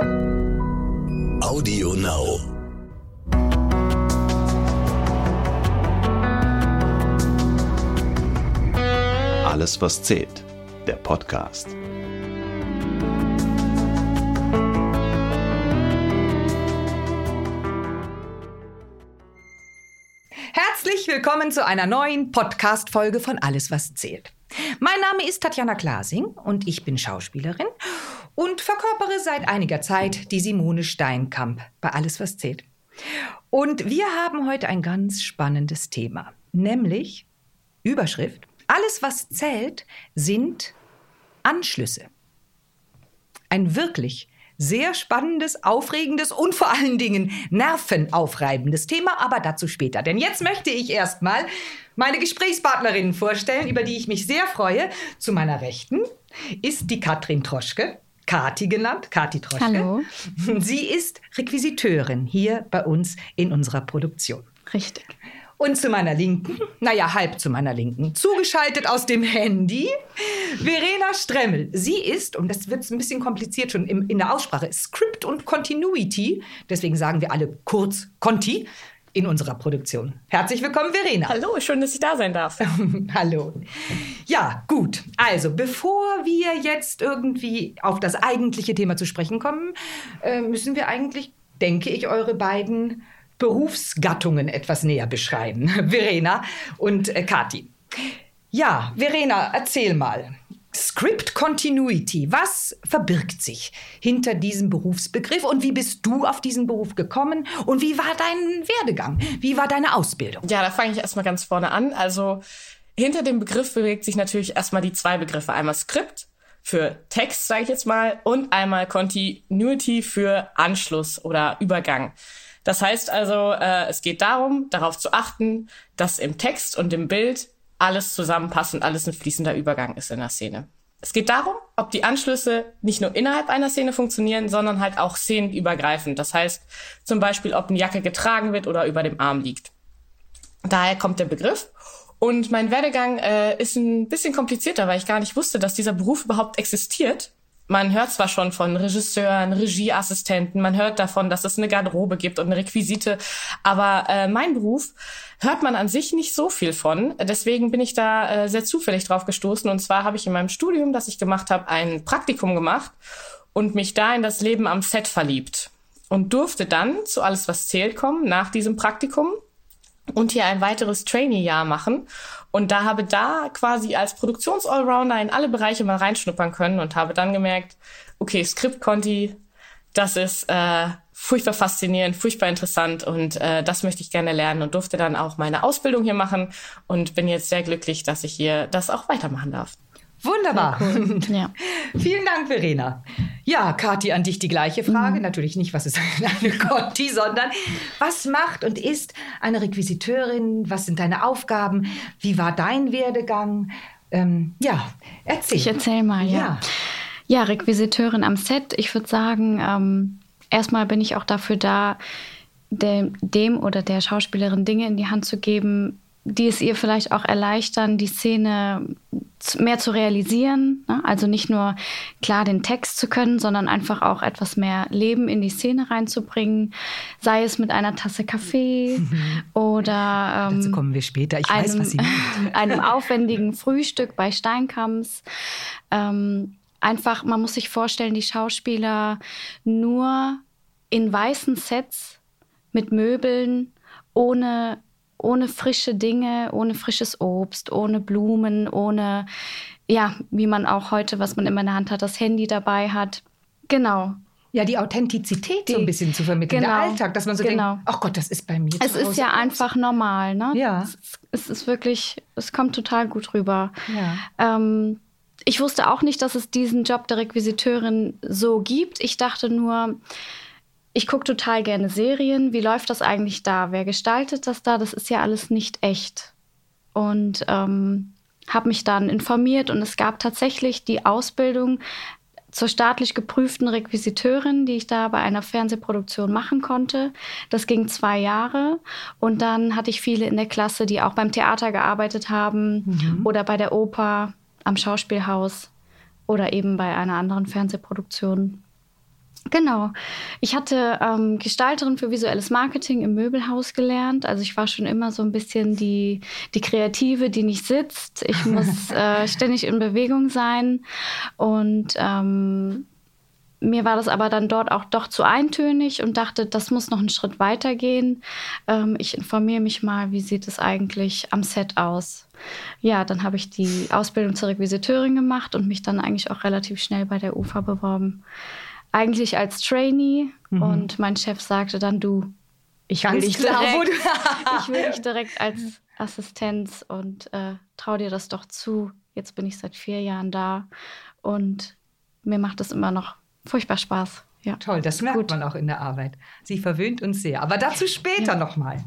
Audio Now. Alles, was zählt. Der Podcast. Herzlich willkommen zu einer neuen Podcast-Folge von Alles, was zählt. Mein Name ist Tatjana Glasing und ich bin Schauspielerin und verkörpere seit einiger Zeit die Simone Steinkamp bei Alles, was zählt. Und wir haben heute ein ganz spannendes Thema, nämlich Überschrift. Alles, was zählt, sind Anschlüsse. Ein wirklich sehr spannendes, aufregendes und vor allen Dingen nervenaufreibendes Thema, aber dazu später. Denn jetzt möchte ich erstmal meine Gesprächspartnerinnen vorstellen, über die ich mich sehr freue. Zu meiner Rechten ist die Katrin Troschke. Kati genannt, Kati Troschke. Hallo. Sie ist Requisiteurin hier bei uns in unserer Produktion. Richtig. Und zu meiner Linken, naja, halb zu meiner Linken, zugeschaltet aus dem Handy, Verena Stremmel. Sie ist, und das wird ein bisschen kompliziert schon in, in der Aussprache, Script und Continuity, deswegen sagen wir alle kurz Conti, in unserer Produktion. Herzlich willkommen, Verena. Hallo, schön, dass ich da sein darf. Hallo. Ja, gut. Also, bevor wir jetzt irgendwie auf das eigentliche Thema zu sprechen kommen, äh, müssen wir eigentlich, denke ich, eure beiden Berufsgattungen etwas näher beschreiben. Verena und äh, Kati. Ja, Verena, erzähl mal. Script Continuity, was verbirgt sich hinter diesem Berufsbegriff und wie bist du auf diesen Beruf gekommen und wie war dein Werdegang? Wie war deine Ausbildung? Ja, da fange ich erstmal ganz vorne an. Also hinter dem Begriff bewegt sich natürlich erstmal die zwei Begriffe. Einmal Skript für Text, sage ich jetzt mal, und einmal Continuity für Anschluss oder Übergang. Das heißt also, äh, es geht darum, darauf zu achten, dass im Text und im Bild alles zusammenpasst und alles ein fließender Übergang ist in der Szene. Es geht darum, ob die Anschlüsse nicht nur innerhalb einer Szene funktionieren, sondern halt auch szenenübergreifend. Das heißt zum Beispiel, ob eine Jacke getragen wird oder über dem Arm liegt. Daher kommt der Begriff. Und mein Werdegang äh, ist ein bisschen komplizierter, weil ich gar nicht wusste, dass dieser Beruf überhaupt existiert man hört zwar schon von Regisseuren, Regieassistenten, man hört davon, dass es eine Garderobe gibt und eine Requisite, aber äh, mein Beruf hört man an sich nicht so viel von. Deswegen bin ich da äh, sehr zufällig drauf gestoßen. Und zwar habe ich in meinem Studium, das ich gemacht habe, ein Praktikum gemacht und mich da in das Leben am Set verliebt und durfte dann zu alles, was zählt kommen nach diesem Praktikum und hier ein weiteres Trainee-Jahr machen. Und da habe da quasi als Produktions-Allrounder in alle Bereiche mal reinschnuppern können und habe dann gemerkt, okay, Script-Conti, das ist äh, furchtbar faszinierend, furchtbar interessant und äh, das möchte ich gerne lernen und durfte dann auch meine Ausbildung hier machen und bin jetzt sehr glücklich, dass ich hier das auch weitermachen darf. Wunderbar. Cool. Ja. Vielen Dank, Verena. Ja, Kathi, an dich die gleiche Frage. Mhm. Natürlich nicht, was ist eine Conti, sondern was macht und ist eine Requisiteurin? Was sind deine Aufgaben? Wie war dein Werdegang? Ähm, ja, erzähl. Ich erzähl mal, ja. Ja, ja Requisiteurin am Set. Ich würde sagen, ähm, erstmal bin ich auch dafür da, dem, dem oder der Schauspielerin Dinge in die Hand zu geben, die es ihr vielleicht auch erleichtern, die Szene mehr zu realisieren. Ne? Also nicht nur klar den Text zu können, sondern einfach auch etwas mehr Leben in die Szene reinzubringen. Sei es mit einer Tasse Kaffee oder ähm, dazu kommen wir später. Ich einem, weiß, was Sie einem aufwendigen Frühstück bei Steinkamps. Ähm, einfach, man muss sich vorstellen, die Schauspieler nur in weißen Sets mit Möbeln ohne ohne frische Dinge, ohne frisches Obst, ohne Blumen, ohne, ja, wie man auch heute, was man immer in der Hand hat, das Handy dabei hat. Genau. Ja, die Authentizität die, so ein bisschen zu vermitteln, genau, der Alltag, dass man so genau. denkt, ach Gott, das ist bei mir. Es ist ja einfach normal, ne? Ja. Es, es, ist wirklich, es kommt total gut rüber. Ja. Ähm, ich wusste auch nicht, dass es diesen Job der Requisiteurin so gibt. Ich dachte nur, ich gucke total gerne Serien. Wie läuft das eigentlich da? Wer gestaltet das da? Das ist ja alles nicht echt. Und ähm, habe mich dann informiert und es gab tatsächlich die Ausbildung zur staatlich geprüften Requisiteurin, die ich da bei einer Fernsehproduktion machen konnte. Das ging zwei Jahre und dann hatte ich viele in der Klasse, die auch beim Theater gearbeitet haben mhm. oder bei der Oper, am Schauspielhaus oder eben bei einer anderen Fernsehproduktion. Genau. Ich hatte ähm, Gestalterin für visuelles Marketing im Möbelhaus gelernt. Also ich war schon immer so ein bisschen die, die Kreative, die nicht sitzt. Ich muss äh, ständig in Bewegung sein. Und ähm, mir war das aber dann dort auch doch zu eintönig und dachte, das muss noch einen Schritt weiter gehen. Ähm, ich informiere mich mal, wie sieht es eigentlich am Set aus. Ja, dann habe ich die Ausbildung zur Requisiteurin gemacht und mich dann eigentlich auch relativ schnell bei der UFA beworben. Eigentlich als Trainee mhm. und mein Chef sagte dann, du, ich will, dich direkt, ich will dich direkt als Assistenz und äh, trau dir das doch zu. Jetzt bin ich seit vier Jahren da und mir macht es immer noch furchtbar Spaß. Ja. Toll, das merkt Gut. man auch in der Arbeit. Sie verwöhnt uns sehr. Aber dazu später ja. nochmal.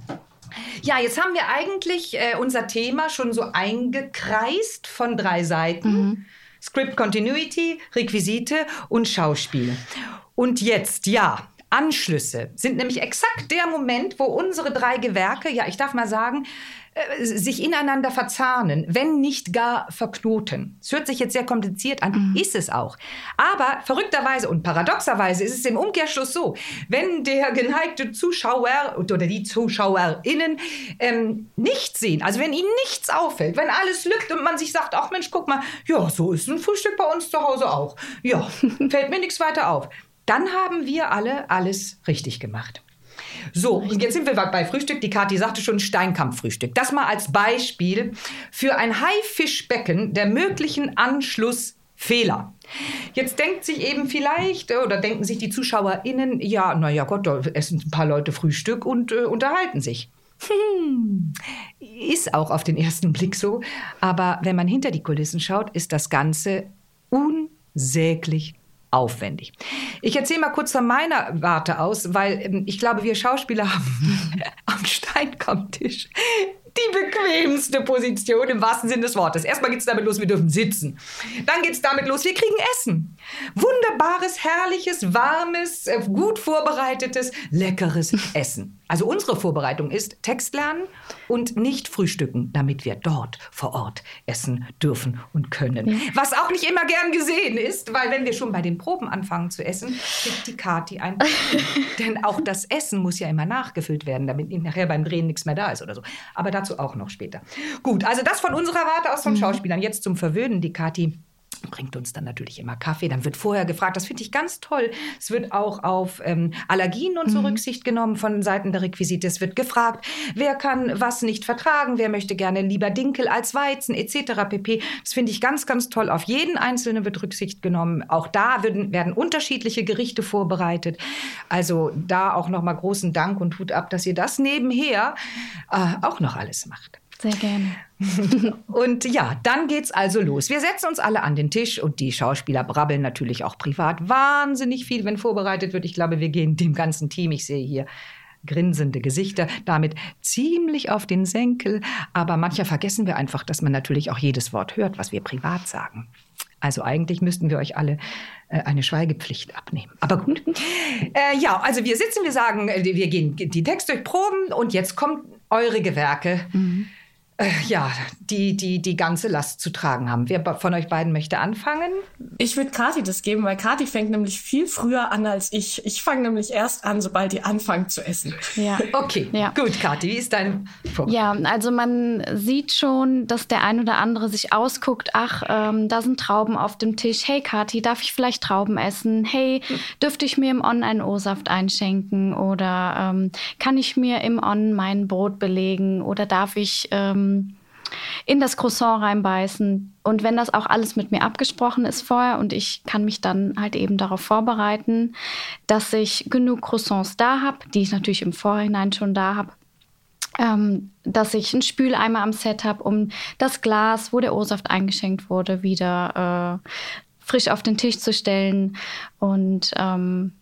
Ja, jetzt haben wir eigentlich äh, unser Thema schon so eingekreist von drei Seiten. Mhm. Script Continuity, Requisite und Schauspiel. Und jetzt, ja, Anschlüsse sind nämlich exakt der Moment, wo unsere drei Gewerke, ja, ich darf mal sagen, äh, sich ineinander verzahnen, wenn nicht gar verknoten. Es hört sich jetzt sehr kompliziert an, mhm. ist es auch. Aber verrückterweise und paradoxerweise ist es im Umkehrschluss so, wenn der geneigte Zuschauer oder die ZuschauerInnen ähm, nichts sehen, also wenn ihnen nichts auffällt, wenn alles lügt und man sich sagt, ach Mensch, guck mal, ja, so ist ein Frühstück bei uns zu Hause auch. Ja, fällt mir nichts weiter auf dann haben wir alle alles richtig gemacht. So, und jetzt sind wir bei Frühstück. Die Kathi sagte schon Steinkampffrühstück. Das mal als Beispiel für ein Haifischbecken der möglichen Anschlussfehler. Jetzt denkt sich eben vielleicht oder denken sich die ZuschauerInnen, ja, naja Gott, da essen ein paar Leute Frühstück und äh, unterhalten sich. Hm, ist auch auf den ersten Blick so. Aber wenn man hinter die Kulissen schaut, ist das Ganze unsäglich aufwendig. Ich erzähle mal kurz von meiner Warte aus, weil ähm, ich glaube, wir Schauspieler haben am Steinkammtisch die bequemste Position im wahrsten Sinne des Wortes. Erstmal geht es damit los, wir dürfen sitzen. Dann geht es damit los, wir kriegen Essen. Wunderbares, herrliches, warmes, äh, gut vorbereitetes, leckeres Essen. Also unsere Vorbereitung ist Text lernen und nicht frühstücken, damit wir dort vor Ort essen dürfen und können. Ja. Was auch nicht immer gern gesehen ist, weil wenn wir schon bei den Proben anfangen zu essen, kriegt die Kati ein. Denn auch das Essen muss ja immer nachgefüllt werden, damit nachher beim Drehen nichts mehr da ist oder so. Aber dazu auch noch später. Gut, also das von unserer Warte aus vom mhm. Schauspielern. Jetzt zum Verwöhnen. Die Kati bringt uns dann natürlich immer Kaffee. Dann wird vorher gefragt, das finde ich ganz toll. Es wird auch auf ähm, Allergien und so mhm. Rücksicht genommen von Seiten der Requisite. Es wird gefragt, wer kann was nicht vertragen, wer möchte gerne lieber Dinkel als Weizen etc. pp. Das finde ich ganz, ganz toll. Auf jeden Einzelnen wird Rücksicht genommen. Auch da werden, werden unterschiedliche Gerichte vorbereitet. Also da auch nochmal großen Dank und Hut ab, dass ihr das nebenher äh, auch noch alles macht. Sehr gerne. und ja, dann geht's also los. Wir setzen uns alle an den Tisch und die Schauspieler brabbeln natürlich auch privat wahnsinnig viel, wenn vorbereitet wird. Ich glaube, wir gehen dem ganzen Team, ich sehe hier grinsende Gesichter, damit ziemlich auf den Senkel. Aber mancher vergessen wir einfach, dass man natürlich auch jedes Wort hört, was wir privat sagen. Also eigentlich müssten wir euch alle äh, eine Schweigepflicht abnehmen. Aber gut. Äh, ja, also wir sitzen, wir sagen, äh, wir gehen die Texte durchproben und jetzt kommt eure Gewerke. Mhm ja, die, die die ganze Last zu tragen haben. Wer von euch beiden möchte anfangen? Ich würde Kathi das geben, weil Kathi fängt nämlich viel früher an als ich. Ich fange nämlich erst an, sobald die anfangen zu essen. Ja. Okay, ja. gut, Kathi, wie ist dein Punkt? Ja, also man sieht schon, dass der ein oder andere sich ausguckt, ach, ähm, da sind Trauben auf dem Tisch. Hey Kathi, darf ich vielleicht Trauben essen? Hey, dürfte ich mir im On einen O-Saft einschenken? Oder ähm, kann ich mir im On mein Brot belegen? Oder darf ich... Ähm, in das Croissant reinbeißen. Und wenn das auch alles mit mir abgesprochen ist vorher und ich kann mich dann halt eben darauf vorbereiten, dass ich genug Croissants da habe, die ich natürlich im Vorhinein schon da habe, ähm, dass ich einen Spüleimer am Set habe, um das Glas, wo der O-Saft eingeschenkt wurde, wieder äh, frisch auf den Tisch zu stellen. Und ähm,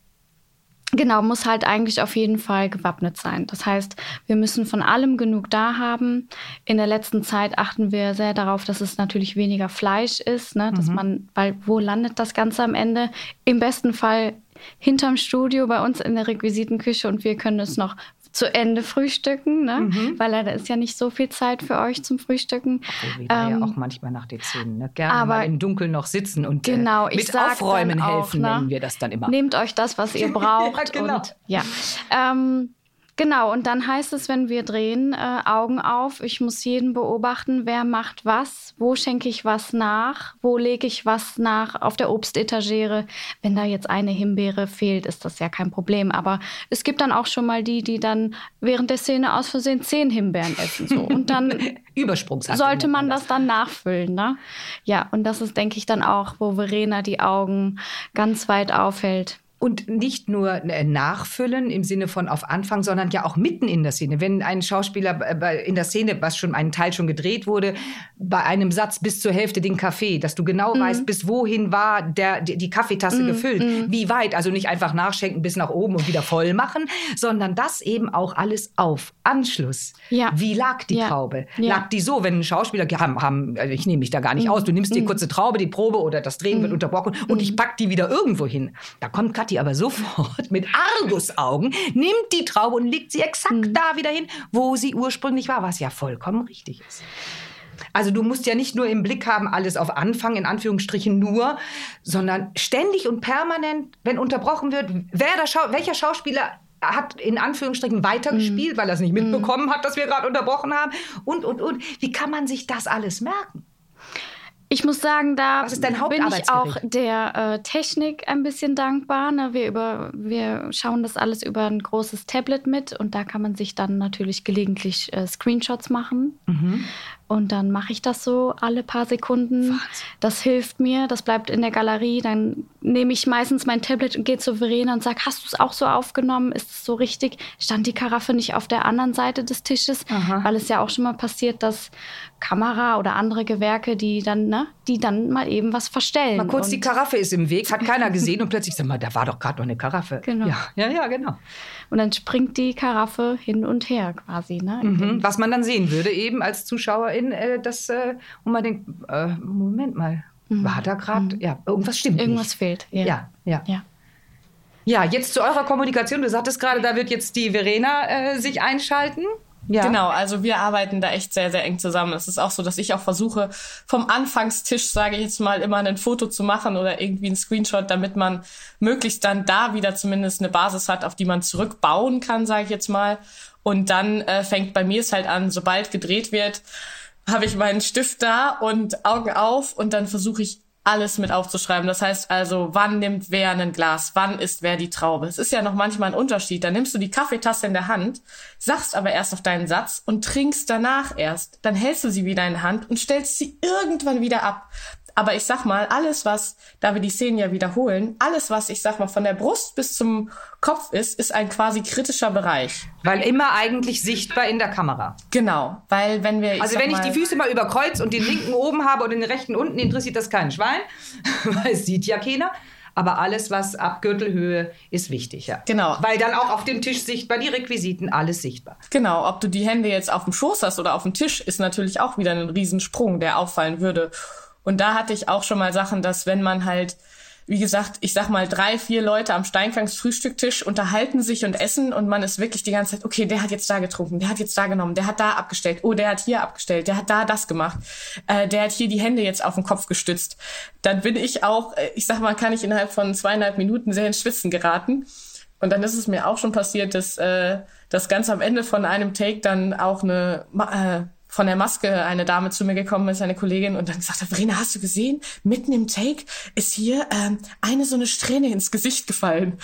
Genau, muss halt eigentlich auf jeden Fall gewappnet sein. Das heißt, wir müssen von allem genug da haben. In der letzten Zeit achten wir sehr darauf, dass es natürlich weniger Fleisch ist, ne? dass mhm. man, weil wo landet das Ganze am Ende? Im besten Fall hinterm Studio bei uns in der Requisitenküche und wir können es noch zu Ende frühstücken, ne? Mhm. weil da ist ja nicht so viel Zeit für euch zum Frühstücken. Obwohl wir ähm, ja auch manchmal nach den Zähnen ne? gerne aber mal im Dunkeln noch sitzen und äh, genau, äh, mit Aufräumen auch, helfen, ne? nennen wir das dann immer. Nehmt euch das, was ihr braucht. ja, genau. Und, ja. Ähm, Genau, und dann heißt es, wenn wir drehen, äh, Augen auf. Ich muss jeden beobachten, wer macht was, wo schenke ich was nach, wo lege ich was nach auf der Obstetagere. Wenn da jetzt eine Himbeere fehlt, ist das ja kein Problem. Aber es gibt dann auch schon mal die, die dann während der Szene aus Versehen zehn Himbeeren essen. So. Und dann sollte man das dann nachfüllen. Ne? Ja, und das ist, denke ich, dann auch, wo Verena die Augen ganz weit aufhält. Und nicht nur äh, nachfüllen im Sinne von auf Anfang, sondern ja auch mitten in der Szene. Wenn ein Schauspieler in der Szene, was schon einen Teil schon gedreht wurde, bei einem Satz bis zur Hälfte den Kaffee, dass du genau mhm. weißt, bis wohin war der, die, Kaffeetasse mhm. gefüllt, mhm. wie weit. Also nicht einfach nachschenken bis nach oben und wieder voll machen, sondern das eben auch alles auf Anschluss. Ja. Wie lag die ja. Traube? Ja. Lag die so, wenn ein Schauspieler, haben, haben, also ich nehme mich da gar nicht mhm. aus, du nimmst die mhm. kurze Traube, die Probe oder das Drehen wird mhm. unterbrochen und ich pack die wieder irgendwo hin. Da kommt Kathi aber sofort mit Argusaugen, nimmt die Traube und legt sie exakt mhm. da wieder hin, wo sie ursprünglich war, was ja vollkommen richtig ist. Also du musst ja nicht nur im Blick haben, alles auf Anfang, in Anführungsstrichen nur, sondern ständig und permanent, wenn unterbrochen wird, wer Schau welcher Schauspieler hat in Anführungsstrichen weitergespielt, mm. weil er es nicht mitbekommen mm. hat, dass wir gerade unterbrochen haben. Und, und, und. Wie kann man sich das alles merken? Ich muss sagen, da bin ich auch der äh, Technik ein bisschen dankbar. Ne? Wir, über, wir schauen das alles über ein großes Tablet mit und da kann man sich dann natürlich gelegentlich äh, Screenshots machen. Mhm. Und dann mache ich das so alle paar Sekunden. Wahnsinn. Das hilft mir, das bleibt in der Galerie. Dann nehme ich meistens mein Tablet und gehe zu Verena und sage, hast du es auch so aufgenommen? Ist es so richtig? Stand die Karaffe nicht auf der anderen Seite des Tisches? Aha. Weil es ja auch schon mal passiert, dass Kamera oder andere Gewerke, die dann, ne, die dann mal eben was verstellen. Mal kurz, die Karaffe ist im Weg, hat keiner gesehen und plötzlich, sag mal, da war doch gerade noch eine Karaffe. Genau. Ja, ja, ja, genau. Und dann springt die Karaffe hin und her quasi. Ne? Mhm. Was man dann sehen würde, eben als Zuschauerin, äh, das, äh, und man denkt, äh, Moment mal, mhm. war da gerade, mhm. ja, irgendwas stimmt Irgendwas nicht. fehlt. Ja. ja, ja. ja. Ja, jetzt zu eurer Kommunikation. Du sagtest gerade, da wird jetzt die Verena äh, sich einschalten. Ja. Genau, also wir arbeiten da echt sehr, sehr eng zusammen. Es ist auch so, dass ich auch versuche, vom Anfangstisch, sage ich jetzt mal, immer ein Foto zu machen oder irgendwie ein Screenshot, damit man möglichst dann da wieder zumindest eine Basis hat, auf die man zurückbauen kann, sage ich jetzt mal. Und dann äh, fängt bei mir es halt an, sobald gedreht wird, habe ich meinen Stift da und Augen auf und dann versuche ich alles mit aufzuschreiben. Das heißt also, wann nimmt wer ein Glas, wann isst wer die Traube. Es ist ja noch manchmal ein Unterschied. Da nimmst du die Kaffeetasse in der Hand, sagst aber erst auf deinen Satz und trinkst danach erst. Dann hältst du sie wieder in der Hand und stellst sie irgendwann wieder ab. Aber ich sag mal, alles, was, da wir die Szenen ja wiederholen, alles, was ich sag mal von der Brust bis zum Kopf ist, ist ein quasi kritischer Bereich. Weil immer eigentlich sichtbar in der Kamera. Genau, weil wenn wir. Also wenn ich die Füße mal überkreuze und den linken oben habe und den rechten unten, interessiert das kein Schwein, weil es sieht ja keiner. Aber alles, was ab Gürtelhöhe ist wichtig, ja. Genau. Weil dann auch auf dem Tisch sichtbar, die Requisiten, alles sichtbar. Genau, ob du die Hände jetzt auf dem Schoß hast oder auf dem Tisch, ist natürlich auch wieder ein Riesensprung, der auffallen würde. Und da hatte ich auch schon mal Sachen, dass wenn man halt, wie gesagt, ich sag mal, drei, vier Leute am Steinkangs Frühstücktisch unterhalten sich und essen und man ist wirklich die ganze Zeit, okay, der hat jetzt da getrunken, der hat jetzt da genommen, der hat da abgestellt, oh, der hat hier abgestellt, der hat da das gemacht, äh, der hat hier die Hände jetzt auf den Kopf gestützt. Dann bin ich auch, äh, ich sag mal, kann ich innerhalb von zweieinhalb Minuten sehr ins Schwitzen geraten. Und dann ist es mir auch schon passiert, dass äh, das ganz am Ende von einem Take dann auch eine äh, von der Maske eine Dame zu mir gekommen ist, eine Kollegin, und dann gesagt hat, Verena, hast du gesehen? Mitten im Take ist hier ähm, eine so eine Strähne ins Gesicht gefallen.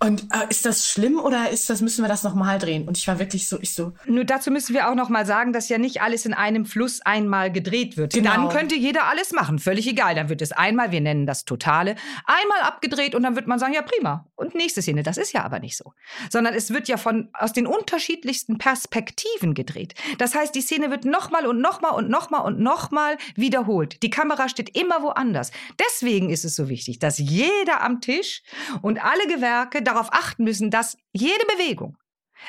Und äh, ist das schlimm oder ist das müssen wir das noch mal drehen? Und ich war wirklich so, ich so. Nur dazu müssen wir auch noch mal sagen, dass ja nicht alles in einem Fluss einmal gedreht wird. Genau. Dann könnte jeder alles machen, völlig egal. Dann wird es einmal, wir nennen das Totale, einmal abgedreht und dann wird man sagen, ja prima. Und nächste Szene. Das ist ja aber nicht so, sondern es wird ja von aus den unterschiedlichsten Perspektiven gedreht. Das heißt, die Szene wird noch mal und noch mal und noch mal und noch mal wiederholt. Die Kamera steht immer woanders. Deswegen ist es so wichtig, dass jeder am Tisch und alle Gewerke darauf achten müssen, dass jede Bewegung,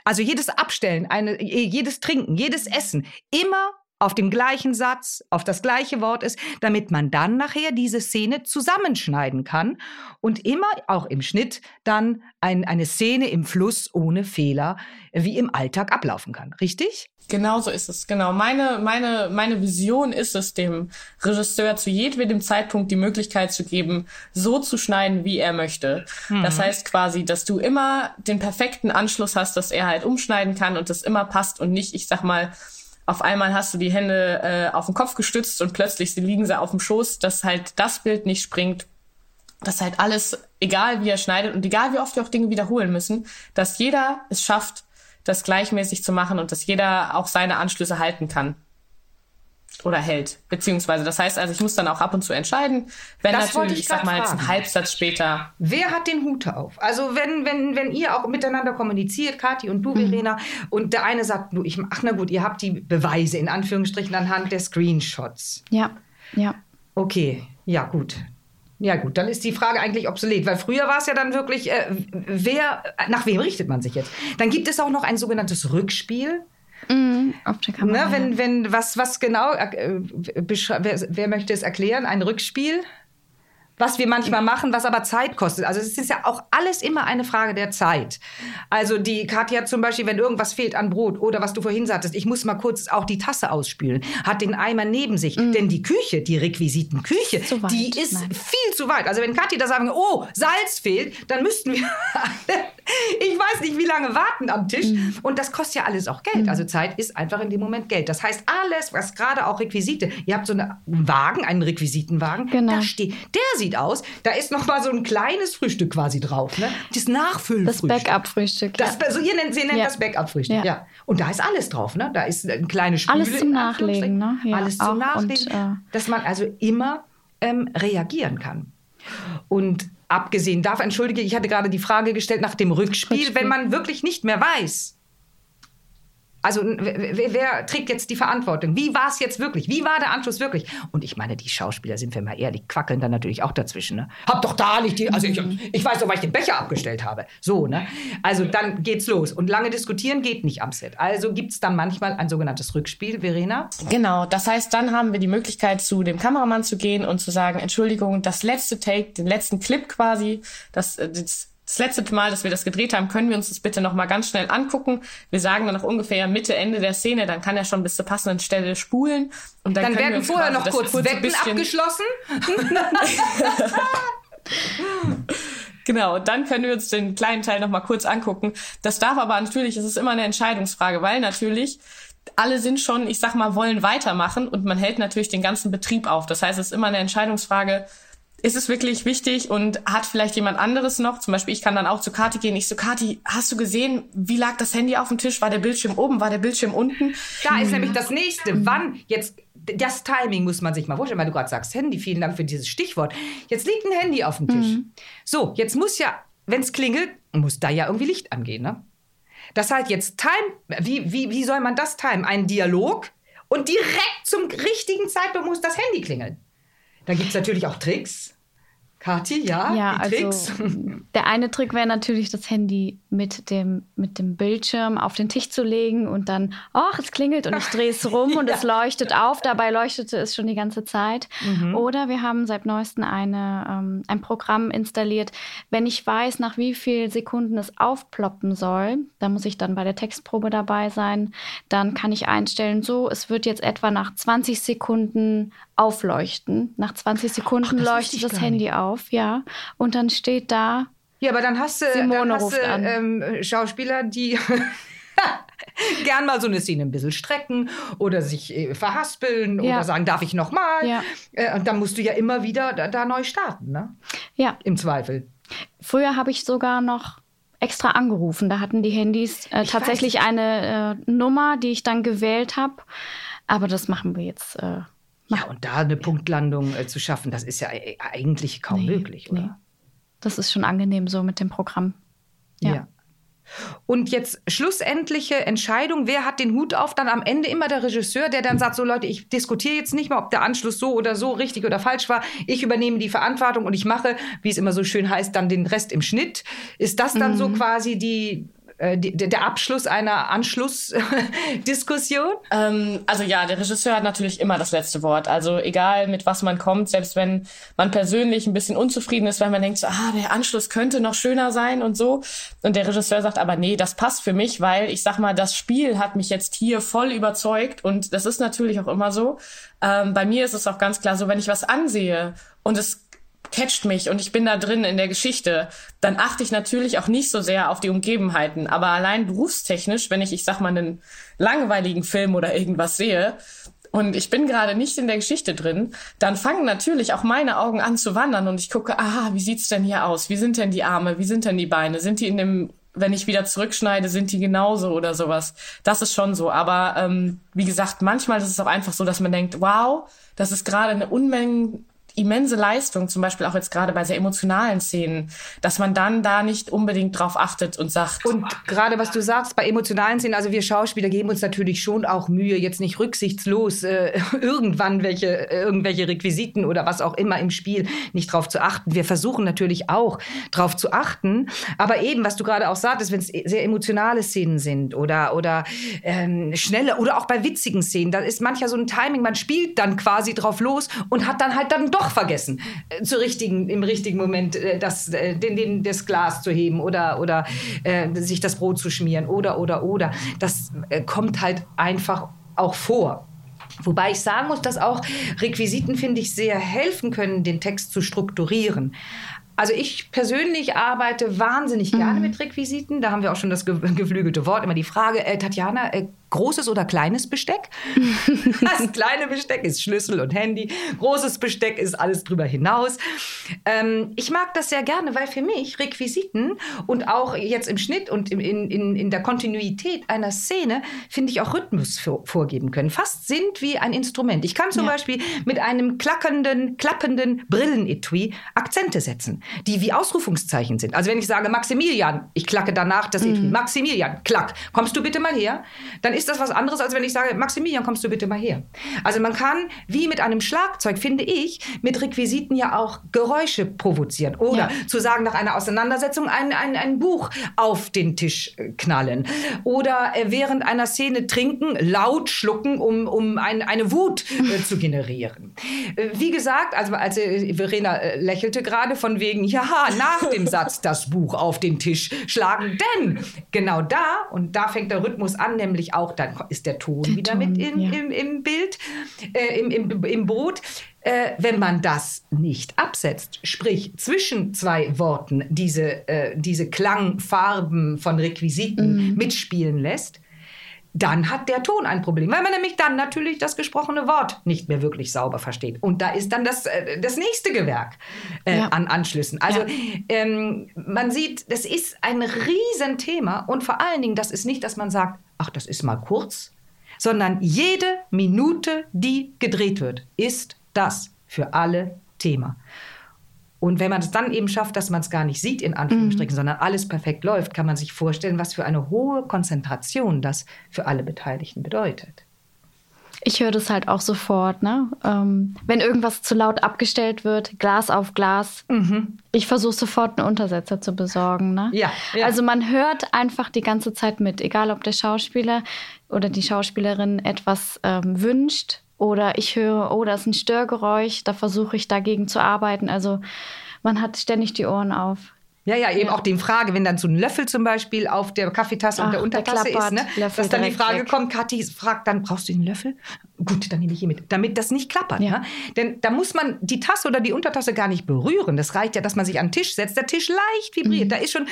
also jedes Abstellen, eine, jedes Trinken, jedes Essen immer auf dem gleichen Satz, auf das gleiche Wort ist, damit man dann nachher diese Szene zusammenschneiden kann und immer auch im Schnitt dann ein, eine Szene im Fluss ohne Fehler wie im Alltag ablaufen kann. Richtig? Genau so ist es. Genau. Meine, meine, meine Vision ist es, dem Regisseur zu jedem Zeitpunkt die Möglichkeit zu geben, so zu schneiden, wie er möchte. Mhm. Das heißt quasi, dass du immer den perfekten Anschluss hast, dass er halt umschneiden kann und das immer passt und nicht, ich sag mal, auf einmal hast du die Hände äh, auf den Kopf gestützt und plötzlich liegen sie auf dem Schoß, dass halt das Bild nicht springt, dass halt alles, egal wie er schneidet und egal wie oft wir auch Dinge wiederholen müssen, dass jeder es schafft, das gleichmäßig zu machen und dass jeder auch seine Anschlüsse halten kann oder hält. Beziehungsweise, das heißt also, ich muss dann auch ab und zu entscheiden, wenn das natürlich, ich, ich sag mal, jetzt ein Halbsatz später. Wer hat den Hut auf? Also, wenn, wenn, wenn ihr auch miteinander kommuniziert, Kathi und du, mhm. Verena, und der eine sagt, du, ich, ach na gut, ihr habt die Beweise in Anführungsstrichen anhand der Screenshots. Ja, ja. Okay, ja, gut. Ja gut, dann ist die Frage eigentlich obsolet, weil früher war es ja dann wirklich, äh, wer, nach wem richtet man sich jetzt? Dann gibt es auch noch ein sogenanntes Rückspiel. Mhm, auf der Kamera. Ne, wenn, wenn, was, was genau, äh, wer, wer möchte es erklären? Ein Rückspiel? Was wir manchmal machen, was aber Zeit kostet. Also es ist ja auch alles immer eine Frage der Zeit. Also die Katja zum Beispiel, wenn irgendwas fehlt an Brot oder was du vorhin sagtest, ich muss mal kurz auch die Tasse ausspülen, hat den Eimer neben sich. Mm. Denn die Küche, die Requisitenküche, die ist Nein. viel zu weit. Also wenn Katja da sagen, oh, Salz fehlt, dann müssten wir, ich weiß nicht, wie lange warten am Tisch. Mm. Und das kostet ja alles auch Geld. Mm. Also Zeit ist einfach in dem Moment Geld. Das heißt, alles, was gerade auch Requisite, ihr habt so einen Wagen, einen Requisitenwagen, genau. da steht, der sieht sieht aus. Da ist noch mal so ein kleines Frühstück quasi drauf. Ne? Das Nachfüllfrühstück. Das Backup-Frühstück. Ja. So, ihr nennt, sie nennt ja. das Backup-Frühstück, ja. ja. Und da ist alles drauf. Ne? Da ist eine kleine Spüle. Alles zum Nachlegen. Ne? Alles zum Nachlegen. Und, äh, dass man also immer ähm, reagieren kann. Und abgesehen davon, entschuldige, ich hatte gerade die Frage gestellt nach dem Rückspiel, Rückspiel. wenn man wirklich nicht mehr weiß, also wer, wer, trägt jetzt die Verantwortung? Wie war es jetzt wirklich? Wie war der Anschluss wirklich? Und ich meine, die Schauspieler, sind wir mal ehrlich, quackeln dann natürlich auch dazwischen. Ne? Hab doch da nicht die, also ich, mhm. ich weiß doch, weil ich den Becher abgestellt habe. So, ne? Also dann geht's los. Und lange diskutieren geht nicht am Set. Also gibt es dann manchmal ein sogenanntes Rückspiel, Verena? Genau, das heißt, dann haben wir die Möglichkeit, zu dem Kameramann zu gehen und zu sagen, Entschuldigung, das letzte Take, den letzten Clip quasi, das, das das letzte Mal, dass wir das gedreht haben, können wir uns das bitte noch mal ganz schnell angucken. Wir sagen dann noch ungefähr Mitte, Ende der Szene, dann kann er schon bis zur passenden Stelle spulen. Und dann, dann werden vorher noch kurz Wetten abgeschlossen. Genau, und dann können wir uns den kleinen Teil noch mal kurz angucken. Das darf aber natürlich, es ist immer eine Entscheidungsfrage, weil natürlich alle sind schon, ich sag mal, wollen weitermachen und man hält natürlich den ganzen Betrieb auf. Das heißt, es ist immer eine Entscheidungsfrage, ist es wirklich wichtig und hat vielleicht jemand anderes noch? Zum Beispiel, ich kann dann auch zu Kati gehen. Ich so, Kati, hast du gesehen, wie lag das Handy auf dem Tisch? War der Bildschirm oben? War der Bildschirm unten? Da ist nämlich das nächste. Wann jetzt das Timing muss man sich mal vorstellen, weil du gerade sagst Handy. Vielen Dank für dieses Stichwort. Jetzt liegt ein Handy auf dem Tisch. Mhm. So, jetzt muss ja, wenn es klingelt, muss da ja irgendwie Licht angehen, ne? Das heißt jetzt Time, wie, wie, wie soll man das timen? Ein Dialog und direkt zum richtigen Zeitpunkt muss das Handy klingeln. Da gibt es natürlich auch Tricks. Kathi, ja, ja also Tricks. der eine Trick wäre natürlich, das Handy mit dem, mit dem Bildschirm auf den Tisch zu legen und dann, ach, es klingelt und ich drehe es rum und ja. es leuchtet auf. Dabei leuchtete es schon die ganze Zeit. Mhm. Oder wir haben seit neuestem eine, ähm, ein Programm installiert. Wenn ich weiß, nach wie vielen Sekunden es aufploppen soll, da muss ich dann bei der Textprobe dabei sein, dann kann ich einstellen, so, es wird jetzt etwa nach 20 Sekunden aufleuchten. Nach 20 Sekunden ach, leuchtet das Handy auf, ja. Und dann steht da. Ja, aber dann hast du, dann hast du ähm, Schauspieler, die gern mal so eine Szene ein bisschen strecken oder sich äh, verhaspeln ja. oder sagen, darf ich noch mal? Ja. Äh, und dann musst du ja immer wieder da, da, neu starten, ne? Ja. Im Zweifel. Früher habe ich sogar noch extra angerufen. Da hatten die Handys äh, tatsächlich weiß. eine äh, Nummer, die ich dann gewählt habe. Aber das machen wir jetzt äh, ja, und da eine Punktlandung äh, zu schaffen, das ist ja e-, eigentlich kaum nee, möglich, oder? Nee. Das ist schon angenehm so mit dem Programm. ja. ja. Und jetzt schlussendliche Entscheidung, wer hat den Hut auf? Dann am Ende immer der Regisseur, der dann sagt, so Leute, ich diskutiere jetzt nicht mehr, ob der Anschluss so oder so richtig oder falsch war. Ich übernehme die Verantwortung und ich mache, wie es immer so schön heißt, dann den Rest im Schnitt. Ist das dann mhm. so quasi die äh, die, der Abschluss einer Anschlussdiskussion? Ähm, also ja, der Regisseur hat natürlich immer das letzte Wort. Also egal mit was man kommt, selbst wenn man persönlich ein bisschen unzufrieden ist, weil man denkt, so, ah, der Anschluss könnte noch schöner sein und so. Und der Regisseur sagt aber, nee, das passt für mich, weil ich sag mal, das Spiel hat mich jetzt hier voll überzeugt und das ist natürlich auch immer so. Ähm, bei mir ist es auch ganz klar so, wenn ich was ansehe und es catcht mich und ich bin da drin in der Geschichte, dann achte ich natürlich auch nicht so sehr auf die Umgebenheiten. Aber allein berufstechnisch, wenn ich, ich sag mal, einen langweiligen Film oder irgendwas sehe und ich bin gerade nicht in der Geschichte drin, dann fangen natürlich auch meine Augen an zu wandern und ich gucke, aha, wie sieht's denn hier aus? Wie sind denn die Arme? Wie sind denn die Beine? Sind die in dem wenn ich wieder zurückschneide, sind die genauso oder sowas. Das ist schon so. Aber ähm, wie gesagt, manchmal ist es auch einfach so, dass man denkt, wow, das ist gerade eine Unmenge immense Leistung, zum Beispiel auch jetzt gerade bei sehr emotionalen Szenen, dass man dann da nicht unbedingt drauf achtet und sagt. Und gerade was du sagst, bei emotionalen Szenen, also wir Schauspieler geben uns natürlich schon auch Mühe, jetzt nicht rücksichtslos äh, irgendwann welche, äh, irgendwelche Requisiten oder was auch immer im Spiel nicht drauf zu achten. Wir versuchen natürlich auch drauf zu achten, aber eben, was du gerade auch sagtest, wenn es sehr emotionale Szenen sind oder, oder ähm, schnelle oder auch bei witzigen Szenen, da ist manchmal so ein Timing, man spielt dann quasi drauf los und hat dann halt dann doch doch vergessen, äh, zu richtigen, im richtigen Moment äh, das, äh, den, den, das Glas zu heben oder, oder äh, sich das Brot zu schmieren oder, oder, oder. Das kommt halt einfach auch vor. Wobei ich sagen muss, dass auch Requisiten, finde ich, sehr helfen können, den Text zu strukturieren. Also ich persönlich arbeite wahnsinnig gerne mhm. mit Requisiten. Da haben wir auch schon das geflügelte Wort, immer die Frage, äh, Tatjana, äh, großes oder kleines Besteck? das kleine Besteck ist Schlüssel und Handy, großes Besteck ist alles drüber hinaus. Ähm, ich mag das sehr gerne, weil für mich Requisiten und auch jetzt im Schnitt und in, in, in der Kontinuität einer Szene, finde ich auch Rhythmus vor, vorgeben können. Fast sind wie ein Instrument. Ich kann zum ja. Beispiel mit einem klackernden, klappenden Brillenetui Akzente setzen, die wie Ausrufungszeichen sind. Also wenn ich sage Maximilian, ich klacke danach das Etui. Mhm. Maximilian, klack, kommst du bitte mal her? Dann ist das was anderes, als wenn ich sage, Maximilian, kommst du bitte mal her. Also man kann, wie mit einem Schlagzeug, finde ich, mit Requisiten ja auch Geräusche provozieren. Oder ja. zu sagen, nach einer Auseinandersetzung ein, ein, ein Buch auf den Tisch äh, knallen. Oder äh, während einer Szene trinken, laut schlucken, um, um ein, eine Wut äh, zu generieren. Äh, wie gesagt, also als äh, Verena äh, lächelte gerade von wegen, ja, nach dem Satz das Buch auf den Tisch schlagen. Denn genau da, und da fängt der Rhythmus an, nämlich auch auch, dann ist der Ton der wieder Ton, mit in, ja. im, im, Bild, äh, im, im, im Boot. Äh, wenn man das nicht absetzt, sprich zwischen zwei Worten diese, äh, diese Klangfarben von Requisiten mhm. mitspielen lässt, dann hat der Ton ein Problem, weil man nämlich dann natürlich das gesprochene Wort nicht mehr wirklich sauber versteht. Und da ist dann das, äh, das nächste Gewerk äh, ja. an Anschlüssen. Also ja. ähm, man sieht, das ist ein Riesenthema und vor allen Dingen, das ist nicht, dass man sagt, ach, das ist mal kurz, sondern jede Minute, die gedreht wird, ist das für alle Thema. Und wenn man es dann eben schafft, dass man es gar nicht sieht, in Anführungsstrichen, mhm. sondern alles perfekt läuft, kann man sich vorstellen, was für eine hohe Konzentration das für alle Beteiligten bedeutet. Ich höre das halt auch sofort, ne? Ähm, wenn irgendwas zu laut abgestellt wird, Glas auf Glas. Mhm. Ich versuche sofort einen Untersetzer zu besorgen, ne? Ja, ja. Also man hört einfach die ganze Zeit mit, egal ob der Schauspieler oder die Schauspielerin etwas ähm, wünscht oder ich höre, oh, da ist ein Störgeräusch, da versuche ich dagegen zu arbeiten. Also man hat ständig die Ohren auf. Ja, ja, eben ja. auch die Frage, wenn dann so ein Löffel zum Beispiel auf der Kaffeetasse Ach, und der Untertasse der ist, ne? dass dann die Frage weg. kommt, Kathi fragt dann, brauchst du den Löffel? Gut, dann nehme ich ihn mit, damit das nicht klappert. Ja. Ne? Denn da muss man die Tasse oder die Untertasse gar nicht berühren. Das reicht ja, dass man sich an den Tisch setzt, der Tisch leicht vibriert. Mhm. Da ist schon...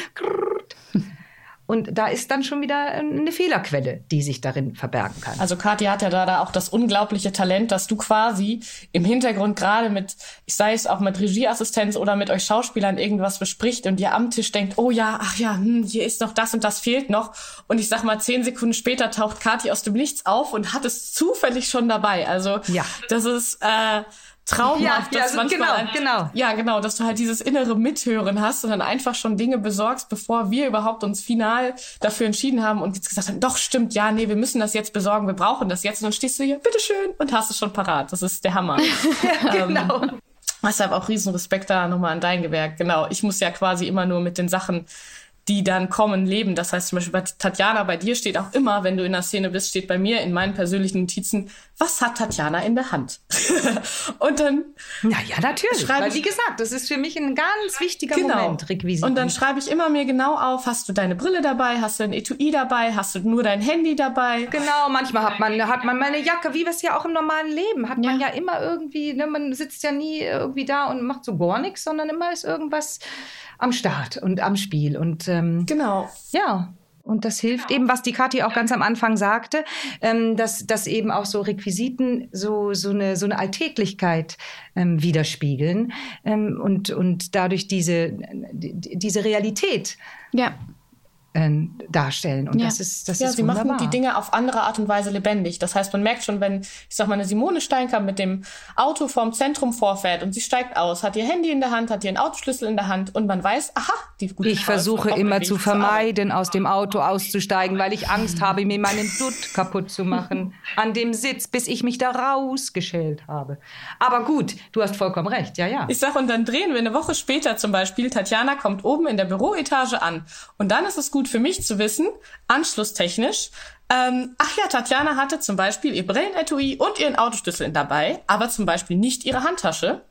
Und da ist dann schon wieder eine Fehlerquelle, die sich darin verbergen kann. Also Katja hat ja da, da auch das unglaubliche Talent, dass du quasi im Hintergrund gerade mit, ich sei es auch mit Regieassistenz oder mit euch Schauspielern irgendwas bespricht und ihr am Tisch denkt, oh ja, ach ja, hm, hier ist noch das und das fehlt noch. Und ich sag mal, zehn Sekunden später taucht Kathi aus dem Nichts auf und hat es zufällig schon dabei. Also ja. das ist äh, traumhaft, ja, dass ja, manchmal genau, genau. ja genau, dass du halt dieses innere Mithören hast und dann einfach schon Dinge besorgst, bevor wir überhaupt uns final dafür entschieden haben und jetzt gesagt haben, doch stimmt, ja, nee, wir müssen das jetzt besorgen, wir brauchen das jetzt und dann stehst du hier, bitteschön und hast es schon parat. Das ist der Hammer. ja, genau. Ähm, deshalb auch riesen Respekt da nochmal an dein Gewerk. Genau, ich muss ja quasi immer nur mit den Sachen die dann kommen, leben. Das heißt zum Beispiel bei Tatjana, bei dir steht auch immer, wenn du in der Szene bist, steht bei mir in meinen persönlichen Notizen, was hat Tatjana in der Hand? und dann. Na ja, natürlich. Weil, wie gesagt, das ist für mich ein ganz wichtiger genau. Moment, Requisiten. Und dann schreibe ich immer mir genau auf, hast du deine Brille dabei, hast du ein Etui dabei, hast du nur dein Handy dabei? Genau, manchmal hat man, hat man meine Jacke, wie wir es ja auch im normalen Leben, hat ja. man ja immer irgendwie, ne, man sitzt ja nie irgendwie da und macht so gar nichts, sondern immer ist irgendwas am Start und am Spiel. Und ähm, genau. Ja. Und das hilft eben, was die Kathi auch ganz am Anfang sagte, ähm, dass, dass eben auch so Requisiten so, so, eine, so eine Alltäglichkeit ähm, widerspiegeln ähm, und, und dadurch diese, diese Realität ja äh, darstellen. Und ja. das ist das ja, ist sie wunderbar. machen die Dinge auf andere Art und Weise lebendig. Das heißt, man merkt schon, wenn, ich sag mal, eine Simone Steinkamp mit dem Auto vorm Zentrum vorfährt und sie steigt aus, hat ihr Handy in der Hand, hat ihren Autoschlüssel in der Hand und man weiß, aha, die gute Ich Frau versuche immer zu vermeiden, aus dem Auto auszusteigen, weil ich Angst habe, mir meinen Dutt kaputt zu machen an dem Sitz, bis ich mich da rausgeschält habe. Aber gut, du hast vollkommen recht, ja, ja. Ich sag, und dann drehen wir eine Woche später zum Beispiel, Tatjana kommt oben in der Büroetage an und dann ist es gut für mich zu wissen, anschlusstechnisch, ähm, ach ja, Tatjana hatte zum Beispiel ihr Brillenetui und ihren Autoschlüssel dabei, aber zum Beispiel nicht ihre Handtasche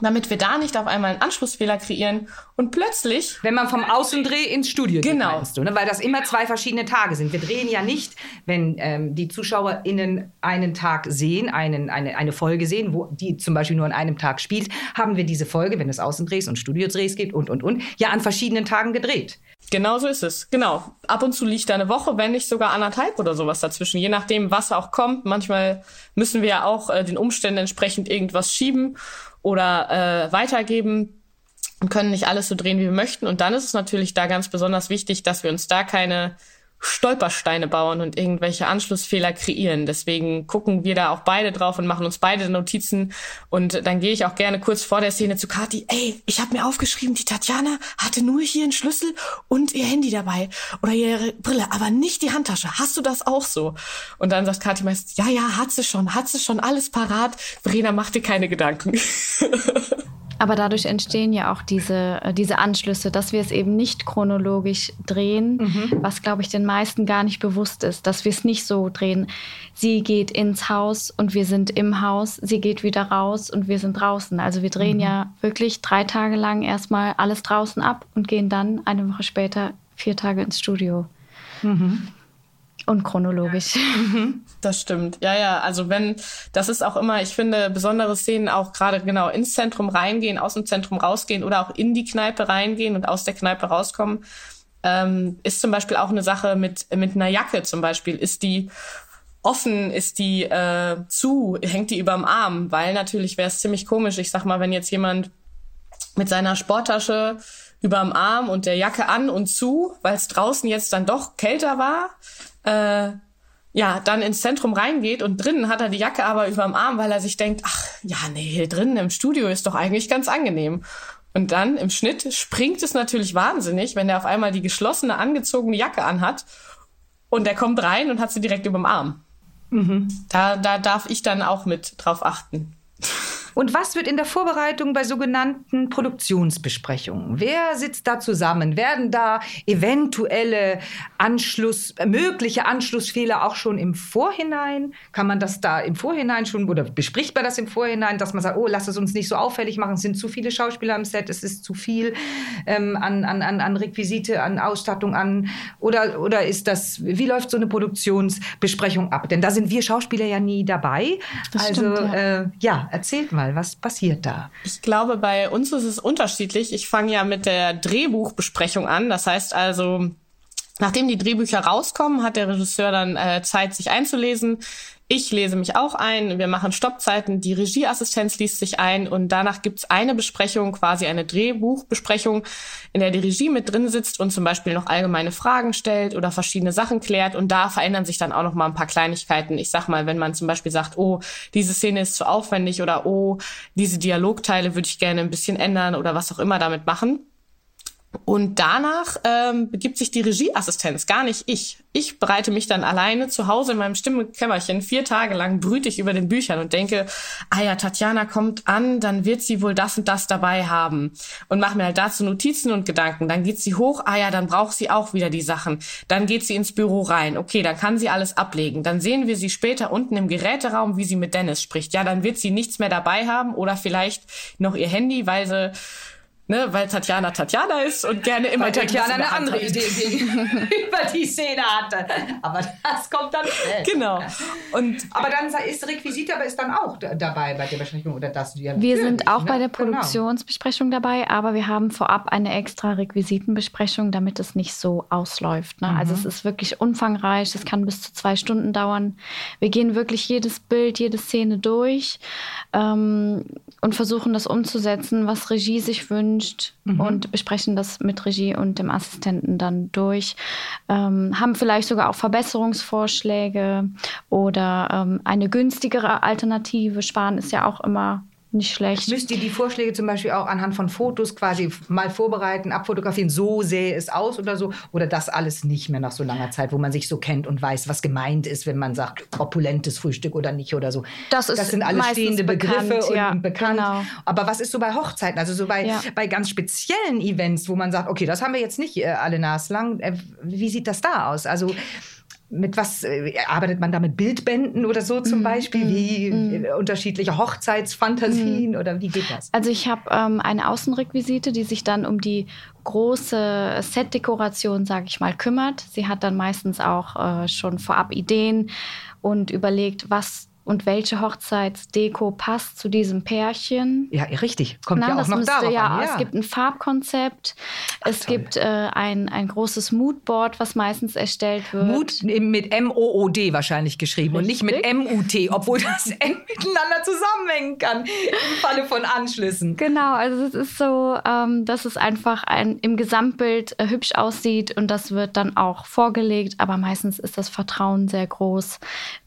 damit wir da nicht auf einmal einen Anschlussfehler kreieren und plötzlich. Wenn man vom Außendreh ins Studio geht, genau. du, ne? weil das immer zwei verschiedene Tage sind. Wir drehen ja nicht, wenn ähm, die ZuschauerInnen einen Tag sehen, einen, eine, eine Folge sehen, wo die zum Beispiel nur an einem Tag spielt, haben wir diese Folge, wenn es Außendrehs und Studiodrehs gibt und, und, und, ja an verschiedenen Tagen gedreht. Genau so ist es. Genau. Ab und zu liegt da eine Woche, wenn nicht sogar anderthalb oder sowas dazwischen. Je nachdem, was auch kommt. Manchmal müssen wir ja auch äh, den Umständen entsprechend irgendwas schieben oder äh, weitergeben und können nicht alles so drehen, wie wir möchten. Und dann ist es natürlich da ganz besonders wichtig, dass wir uns da keine Stolpersteine bauen und irgendwelche Anschlussfehler kreieren. Deswegen gucken wir da auch beide drauf und machen uns beide Notizen. Und dann gehe ich auch gerne kurz vor der Szene zu Kathi. Ey, ich habe mir aufgeschrieben, die Tatjana hatte nur hier einen Schlüssel und ihr Handy dabei oder ihre Brille, aber nicht die Handtasche. Hast du das auch so? Und dann sagt Kathi meist, ja, ja, hat sie schon, hat sie schon alles parat. Verena, mach dir keine Gedanken. Aber dadurch entstehen ja auch diese, äh, diese Anschlüsse, dass wir es eben nicht chronologisch drehen, mhm. was, glaube ich, den meisten gar nicht bewusst ist, dass wir es nicht so drehen. Sie geht ins Haus und wir sind im Haus, sie geht wieder raus und wir sind draußen. Also wir drehen mhm. ja wirklich drei Tage lang erstmal alles draußen ab und gehen dann eine Woche später vier Tage ins Studio. Mhm und chronologisch. Das stimmt. Ja, ja. Also wenn, das ist auch immer, ich finde, besondere Szenen auch gerade genau ins Zentrum reingehen, aus dem Zentrum rausgehen oder auch in die Kneipe reingehen und aus der Kneipe rauskommen, ähm, ist zum Beispiel auch eine Sache mit, mit einer Jacke zum Beispiel. Ist die offen, ist die äh, zu, hängt die überm Arm? Weil natürlich wäre es ziemlich komisch. Ich sag mal, wenn jetzt jemand mit seiner Sporttasche überm Arm und der Jacke an und zu, weil es draußen jetzt dann doch kälter war, äh, ja, dann ins Zentrum reingeht und drinnen hat er die Jacke aber überm Arm, weil er sich denkt, ach, ja, nee, drinnen im Studio ist doch eigentlich ganz angenehm. Und dann im Schnitt springt es natürlich wahnsinnig, wenn er auf einmal die geschlossene, angezogene Jacke anhat und er kommt rein und hat sie direkt überm Arm. Mhm. Da, da darf ich dann auch mit drauf achten. Und was wird in der Vorbereitung bei sogenannten Produktionsbesprechungen? Wer sitzt da zusammen? Werden da eventuelle Anschluss, mögliche Anschlussfehler auch schon im Vorhinein? Kann man das da im Vorhinein schon oder bespricht man das im Vorhinein, dass man sagt, oh, lass es uns nicht so auffällig machen, es sind zu viele Schauspieler am Set, es ist zu viel ähm, an, an, an Requisite, an Ausstattung, an oder, oder ist das, wie läuft so eine Produktionsbesprechung ab? Denn da sind wir Schauspieler ja nie dabei. Das also stimmt, ja. Äh, ja, erzählt mal mal, was passiert da? Ich glaube, bei uns ist es unterschiedlich. Ich fange ja mit der Drehbuchbesprechung an. Das heißt also, Nachdem die Drehbücher rauskommen, hat der Regisseur dann äh, Zeit, sich einzulesen. Ich lese mich auch ein, wir machen Stoppzeiten, die Regieassistenz liest sich ein. Und danach gibt's eine Besprechung, quasi eine Drehbuchbesprechung, in der die Regie mit drin sitzt und zum Beispiel noch allgemeine Fragen stellt oder verschiedene Sachen klärt. Und da verändern sich dann auch noch mal ein paar Kleinigkeiten. Ich sag mal, wenn man zum Beispiel sagt, oh, diese Szene ist zu aufwendig oder oh, diese Dialogteile würde ich gerne ein bisschen ändern oder was auch immer damit machen Und danach ähm, begibt sich die Regieassistenz, gar nicht ich. Ich bereite mich dann alleine zu Hause in meinem Stimmenkämmerchen vier Tage lang brüte ich über den Büchern und denke, ah ja, Tatjana kommt an, dann wird sie wohl das und das dabei haben. Und mache mir halt dazu Notizen und Gedanken. Dann geht sie hoch, ah ja, dann braucht sie auch wieder die Sachen. Dann geht sie ins Büro rein. Okay, dann kann sie alles ablegen. Dann sehen wir sie später unten im Geräteraum, wie sie mit Dennis spricht. Ja, dann wird sie nichts mehr dabei haben oder vielleicht noch ihr Handy, weil sie ne, weil Tatjana Tatjana ist und gerne immer weil Tatjana eine andere Idee über die Szene hatte. Aber das kommt dann schnell. Genau. Und aber dann ist Requisite aber ist dann auch dabei bei der Besprechung oder das wir Wir sind auch ne? bei der genau. Produktionsbesprechung genau. dabei, aber wir haben vorab eine extra Requisitenbesprechung, damit es nicht so ausläuft. Ne? Also mhm. Also es ist wirklich umfangreich, es kann bis zu zwei Stunden dauern. Wir gehen wirklich jedes Bild, jede Szene durch ähm, und versuchen das umzusetzen, was Regie sich wünscht gewünscht mhm. und besprechen das mit Regie und dem Assistenten dann durch. Ähm, haben vielleicht sogar auch Verbesserungsvorschläge oder ähm, eine günstigere Alternative. Sparen ist ja auch immer nicht schlecht. Müsst ihr die Vorschläge zum Beispiel auch anhand von Fotos quasi mal vorbereiten, abfotografieren, so sähe es aus oder so? Oder das alles nicht mehr nach so langer Zeit, wo man sich so kennt und weiß, was gemeint ist, wenn man sagt, opulentes Frühstück oder nicht oder so? Das, ist das sind alles stehende bekannt, Begriffe und, ja, und bekannt. Genau. Aber was ist so bei Hochzeiten, also so bei, ja. bei ganz speziellen Events, wo man sagt, okay, das haben wir jetzt nicht äh, alle naslang. Äh, wie sieht das da aus? Also mit was äh, arbeitet man da mit Bildbänden oder so zum mm, Beispiel? Wie mm. unterschiedliche Hochzeitsfantasien mm. oder wie geht das? Also ich habe ähm, eine Außenrequisite, die sich dann um die große Setdekoration, sage ich mal, kümmert. Sie hat dann meistens auch äh, schon vorab Ideen und überlegt, was und welche Hochzeitsdeko passt zu diesem Pärchen. Ja, richtig. Kommt Na, ja auch noch müsste, darauf ja, an. Ja, es gibt ein Farbkonzept. Ach, es toll. gibt äh, ein, ein großes Moodboard, was meistens erstellt wird. Mood mit M-O-O-D wahrscheinlich geschrieben richtig. und nicht mit M-U-T, obwohl das M miteinander zusammenhängen kann im Falle von Anschlüssen. Genau, also es ist so, ähm, dass es einfach ein, im Gesamtbild äh, hübsch aussieht und das wird dann auch vorgelegt, aber meistens ist das Vertrauen sehr groß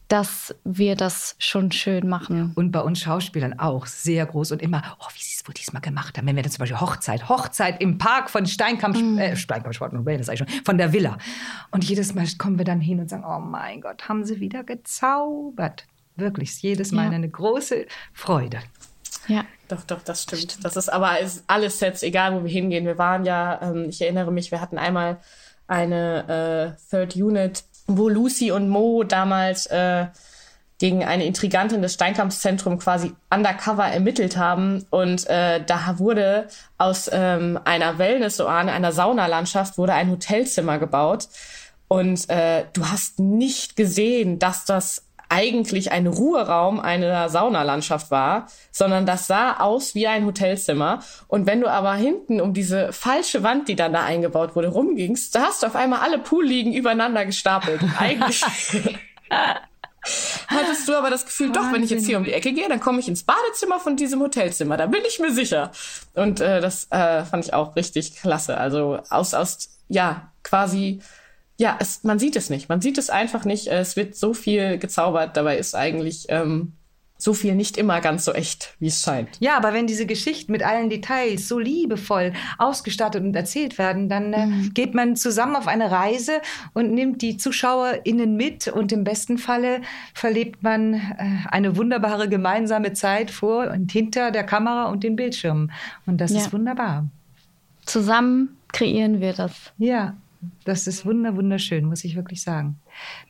dass wir das schon schön machen. Und bei uns Schauspielern auch sehr groß und immer, oh, wie sie es wohl diesmal gemacht haben. Wenn wir dann zum Beispiel Hochzeit, Hochzeit im Park von Steinkamp, mm. äh, Steinkampfsport und das sag ich schon, von der Villa. Und jedes Mal kommen wir dann hin und sagen, oh mein Gott, haben sie wieder gezaubert. Wirklich, jedes Mal ja. eine große Freude. Ja. Doch, doch, das stimmt. Das ist aber alles Sets, egal wo wir hingehen. Wir waren ja, ähm, ich erinnere mich, wir hatten einmal eine äh, Third Unit wo Lucy und Mo damals äh, gegen eine Intrigantin des Steinkampfzentrums quasi undercover ermittelt haben. Und äh, da wurde aus ähm, einer Wellness-Oase, einer Saunalandschaft, wurde ein Hotelzimmer gebaut. Und äh, du hast nicht gesehen, dass das eigentlich ein Ruheraum einer Saunalandschaft war, sondern das sah aus wie ein Hotelzimmer. Und wenn du aber hinten um diese falsche Wand, die dann da eingebaut wurde, rumgingst, da hast du auf einmal alle Poolliegen übereinander gestapelt. Eigentlich hattest du aber das Gefühl, Wahnsinn. doch, wenn ich jetzt hier um die Ecke gehe, dann komme ich ins Badezimmer von diesem Hotelzimmer. Da bin ich mir sicher. Und äh, das äh, fand ich auch richtig klasse. Also aus, aus, ja, quasi ja, es, man sieht es nicht. Man sieht es einfach nicht. Es wird so viel gezaubert. Dabei ist eigentlich ähm, so viel nicht immer ganz so echt, wie es scheint. Ja, aber wenn diese Geschichten mit allen Details so liebevoll ausgestattet und erzählt werden, dann äh, mhm. geht man zusammen auf eine Reise und nimmt die ZuschauerInnen mit und im besten Falle verlebt man äh, eine wunderbare gemeinsame Zeit vor und hinter der Kamera und den Bildschirmen. Und das ja. ist wunderbar. Zusammen kreieren wir das. Ja, das ist wunderschön, muss ich wirklich sagen.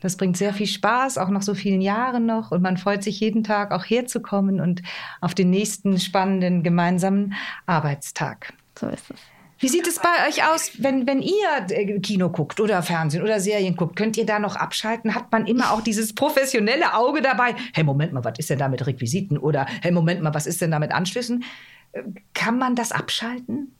Das bringt sehr viel Spaß, auch nach so vielen Jahren noch. Und man freut sich jeden Tag auch herzukommen und auf den nächsten spannenden gemeinsamen Arbeitstag. So ist es. Wie sieht es bei euch aus, wenn, wenn ihr äh, Kino guckt oder Fernsehen oder Serien guckt? Könnt ihr da noch abschalten? Hat man immer auch dieses professionelle Auge dabei? Hey, Moment mal, was ist denn da mit Requisiten? Oder hey, Moment mal, was ist denn da mit Anschlüssen? Äh, kann man das abschalten?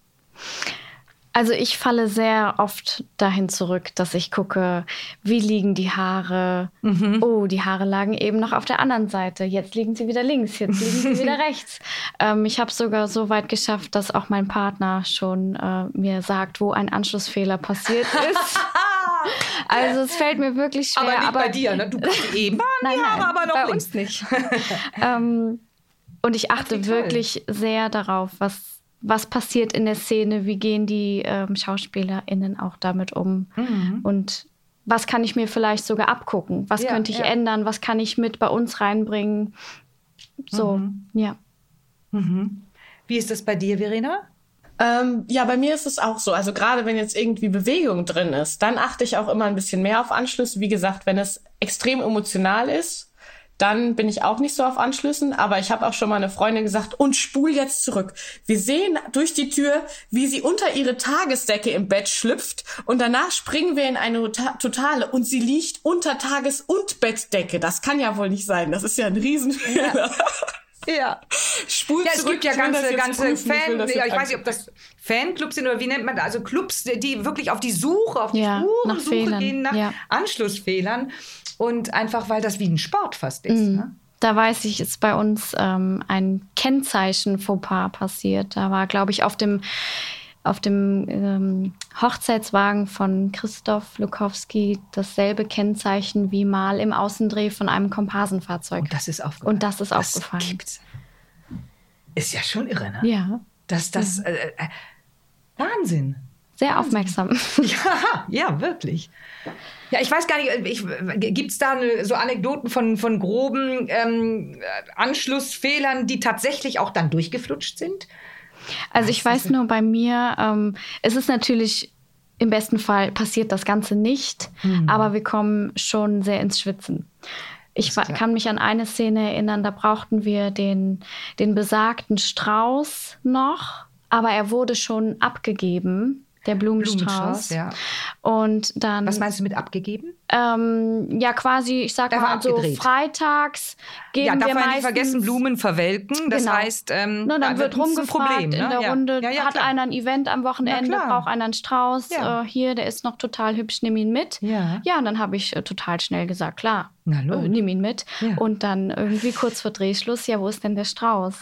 Also ich falle sehr oft dahin zurück, dass ich gucke, wie liegen die Haare. Mhm. Oh, die Haare lagen eben noch auf der anderen Seite. Jetzt liegen sie wieder links, jetzt liegen sie wieder rechts. Ähm, ich habe sogar so weit geschafft, dass auch mein Partner schon äh, mir sagt, wo ein Anschlussfehler passiert ist. Also es fällt mir wirklich schwer. Aber nicht aber, bei dir, ne? Du eben nein, nein, aber noch bei links. uns nicht. ähm, und ich achte Ach, wirklich sehr darauf, was was passiert in der Szene, wie gehen die ähm, SchauspielerInnen auch damit um Mhm. und was kann ich mir vielleicht sogar abgucken, was Ja, könnte ich ja. ändern, was kann ich mit bei uns reinbringen. So, Mhm. ja. Wie ist das bei dir, Verena? Ähm, ja, bei mir ist es auch so. Also gerade wenn jetzt irgendwie Bewegung drin ist, dann achte ich auch immer ein bisschen mehr auf Anschlüsse. Wie gesagt, wenn es extrem emotional ist, dann bin ich auch nicht so auf Anschlüssen. Aber ich habe auch schon mal eine Freundin gesagt, und spul jetzt zurück. Wir sehen durch die Tür, wie sie unter ihre Tagesdecke im Bett schlüpft und danach springen wir in eine Tota- Totale und sie liegt unter Tages- und Bettdecke. Das kann ja wohl nicht sein. Das ist ja ein Riesenfehler. Ja. Spul Ja, es zurück. gibt ja ich ganze, ganze prüfen, ich Fan, ja, jetzt ich weiß nicht, ob das Fanclubs sind oder wie nennt man das? Also Clubs, die wirklich auf die Suche, auf die Ja, nach Spurensuche Fehlern, gehen, nach ja. Anschlussfehlern. Und einfach, weil das wie ein Sport fast ist. Mhm. Ne? Da weiß ich, ist bei uns ähm, ein Kennzeichen-Fauxpas passiert. Da war, glaube ich, auf dem, auf dem ähm, Hochzeitswagen von Christoph Lukowski dasselbe Kennzeichen wie mal im Außendreh von einem Komparsenfahrzeug. Und das ist aufgefallen. Und das ist aufgefallen. gibt's. Ist ja schon irre, ne? Ja, Dass das. Äh, äh, Wahnsinn. sehr aufmerksam. Ja, ja, wirklich. Ja, ich weiß gar nicht, gibt es da eine, so Anekdoten von, von groben ähm, Anschlussfehlern, die tatsächlich auch dann durchgeflutscht sind? Also ich weiß nur bei mir, ähm, es ist natürlich im besten Fall passiert das Ganze nicht, aber wir kommen schon sehr ins Schwitzen. Ich kann mich an eine Szene erinnern, da brauchten wir den, den besagten Strauß noch, aber er wurde schon abgegeben, der Blumenstrauß. Blumenstrauß, ja. Und dann Was meinst du mit abgegeben? ähm, ja quasi, ich sag war mal so freitags geben ja, darf wir man nicht vergessen, Blumen verwelken. Das Genau. heißt, ähm, Ne, dann da wird rumgefragt Problem, ne? in der ja. Runde, Ja, ja, hat klar. einer ein Event am Wochenende, Na braucht einer einen Strauß, äh, hier, der ist noch total hübsch, nimm ihn mit. Ja. Ja, und dann habe ich äh, total schnell gesagt, klar, Na, äh, nimm ihn mit. Und dann irgendwie kurz vor Drehschluss, ja, wo ist denn der Strauß?